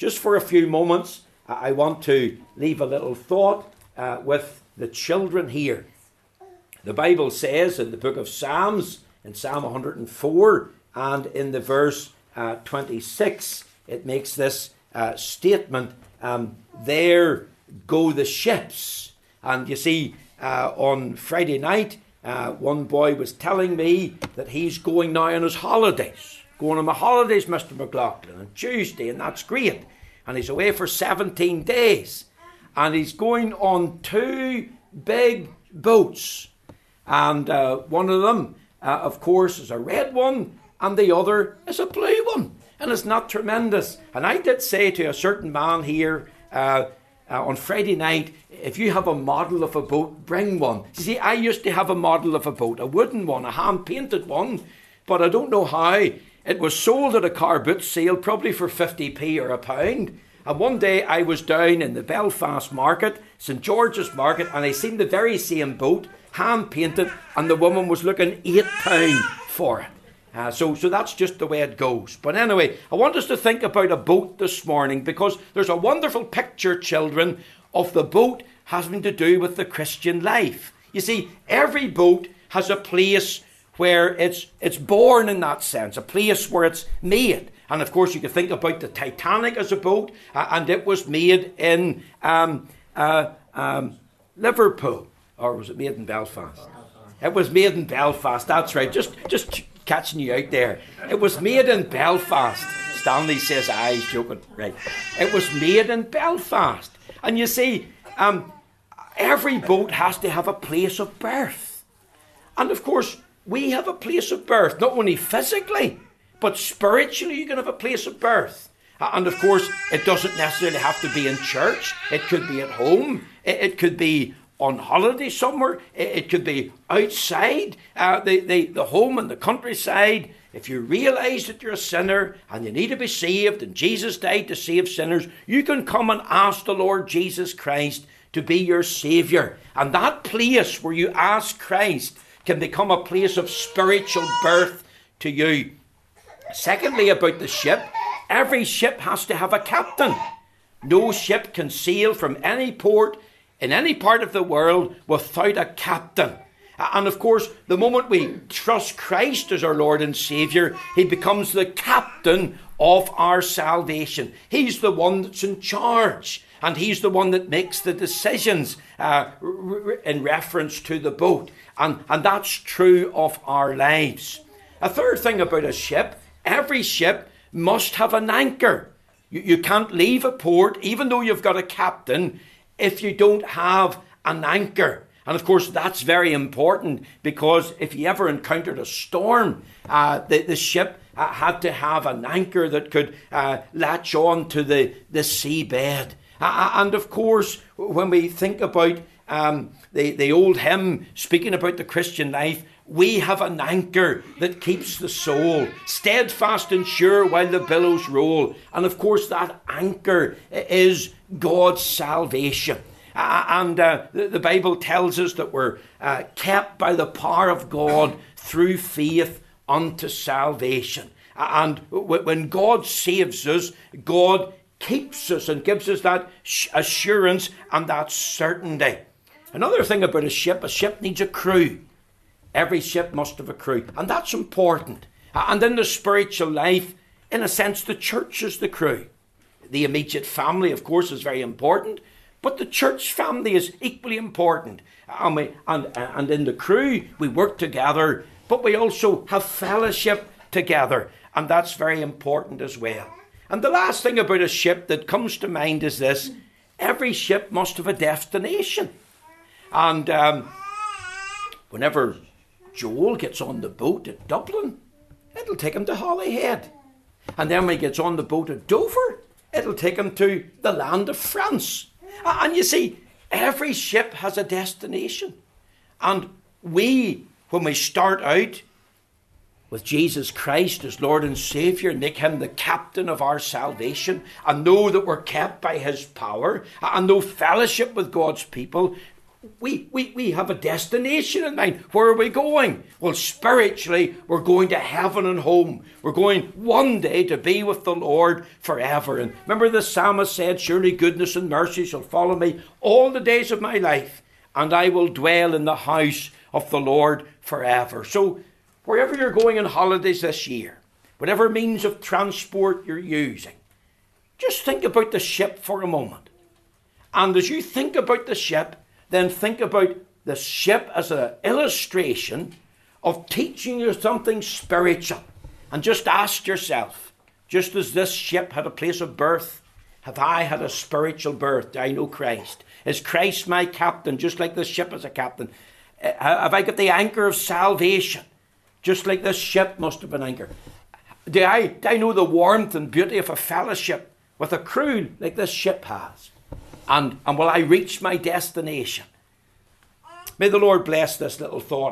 just for a few moments, I want to leave a little thought uh, with the children here. The Bible says in the book of Psalms, in Psalm 104 and in the verse uh, 26, it makes this uh, statement um, There go the ships. And you see, uh, on Friday night, uh, one boy was telling me that he's going now on his holidays. Going on my holidays, Mr. McLaughlin, on Tuesday, and that's great. And he's away for 17 days. And he's going on two big boats. And uh, one of them, uh, of course, is a red one, and the other is a blue one. And it's not tremendous. And I did say to a certain man here, uh, uh, on Friday night, if you have a model of a boat, bring one. You see, I used to have a model of a boat, a wooden one, a hand painted one, but I don't know how. It was sold at a car boot sale, probably for 50p or a pound. And one day I was down in the Belfast market, St George's Market, and I seen the very same boat, hand painted, and the woman was looking £8 for it. Uh, so, so that's just the way it goes. But anyway, I want us to think about a boat this morning because there's a wonderful picture, children, of the boat having to do with the Christian life. You see, every boat has a place where it's it's born in that sense, a place where it's made. And of course, you can think about the Titanic as a boat, uh, and it was made in um, uh, um, Liverpool, or was it made in Belfast? It was made in Belfast. That's right. Just just catching you out there. It was made in Belfast. Stanley says, "I." He's joking. Right. It was made in Belfast, and you see, um, every boat has to have a place of birth, and of course, we have a place of birth, not only physically, but spiritually. You can have a place of birth. And of course, it doesn't necessarily have to be in church. It could be at home. It could be on holiday somewhere. It could be outside uh, the, the, the home and the countryside. If you realize that you're a sinner and you need to be saved, and Jesus died to save sinners, you can come and ask the Lord Jesus Christ to be your Saviour. And that place where you ask Christ can become a place of spiritual birth to you. Secondly, about the ship, every ship has to have a captain. No ship can sail from any port in any part of the world without a captain. And of course, the moment we trust Christ as our Lord and Saviour, He becomes the captain of our salvation. He's the one that's in charge, and He's the one that makes the decisions uh, in reference to the boat. And, and that's true of our lives. A third thing about a ship every ship must have an anchor. You, you can't leave a port, even though you've got a captain, if you don't have an anchor. And of course, that's very important because if you ever encountered a storm, uh, the, the ship uh, had to have an anchor that could uh, latch on to the, the seabed. And of course, when we think about um, the, the old hymn speaking about the Christian life, we have an anchor that keeps the soul steadfast and sure while the billows roll. And of course, that anchor is God's salvation. Uh, and uh, the, the, Bible tells us that we're uh, kept by the power of God through faith unto salvation. And when God saves us, God keeps us and gives us that assurance and that certainty. Another thing about a ship a ship needs a crew. Every ship must have a crew, and that's important. And in the spiritual life, in a sense, the church is the crew. The immediate family, of course, is very important, but the church family is equally important. And, we, and, and in the crew, we work together, but we also have fellowship together, and that's very important as well. And the last thing about a ship that comes to mind is this every ship must have a destination. And um, whenever Joel gets on the boat at Dublin, it'll take him to Holyhead. And then when he gets on the boat at Dover, it'll take him to the land of France. And you see, every ship has a destination. And we, when we start out with Jesus Christ as Lord and Saviour, make Him the captain of our salvation, and know that we're kept by His power, and know fellowship with God's people, we, we, we have a destination in mind. Where are we going? Well, spiritually, we're going to heaven and home. We're going one day to be with the Lord forever. And remember, the psalmist said, Surely goodness and mercy shall follow me all the days of my life, and I will dwell in the house of the Lord forever. So, wherever you're going on holidays this year, whatever means of transport you're using, just think about the ship for a moment. And as you think about the ship, then think about the ship as an illustration of teaching you something spiritual. And just ask yourself, just as this ship had a place of birth, have I had a spiritual birth? Do I know Christ? Is Christ my captain, just like this ship is a captain? Have I got the anchor of salvation, just like this ship must have been anchored? Do I, do I know the warmth and beauty of a fellowship with a crew like this ship has? And, and will I reach my destination? May the Lord bless this little thought.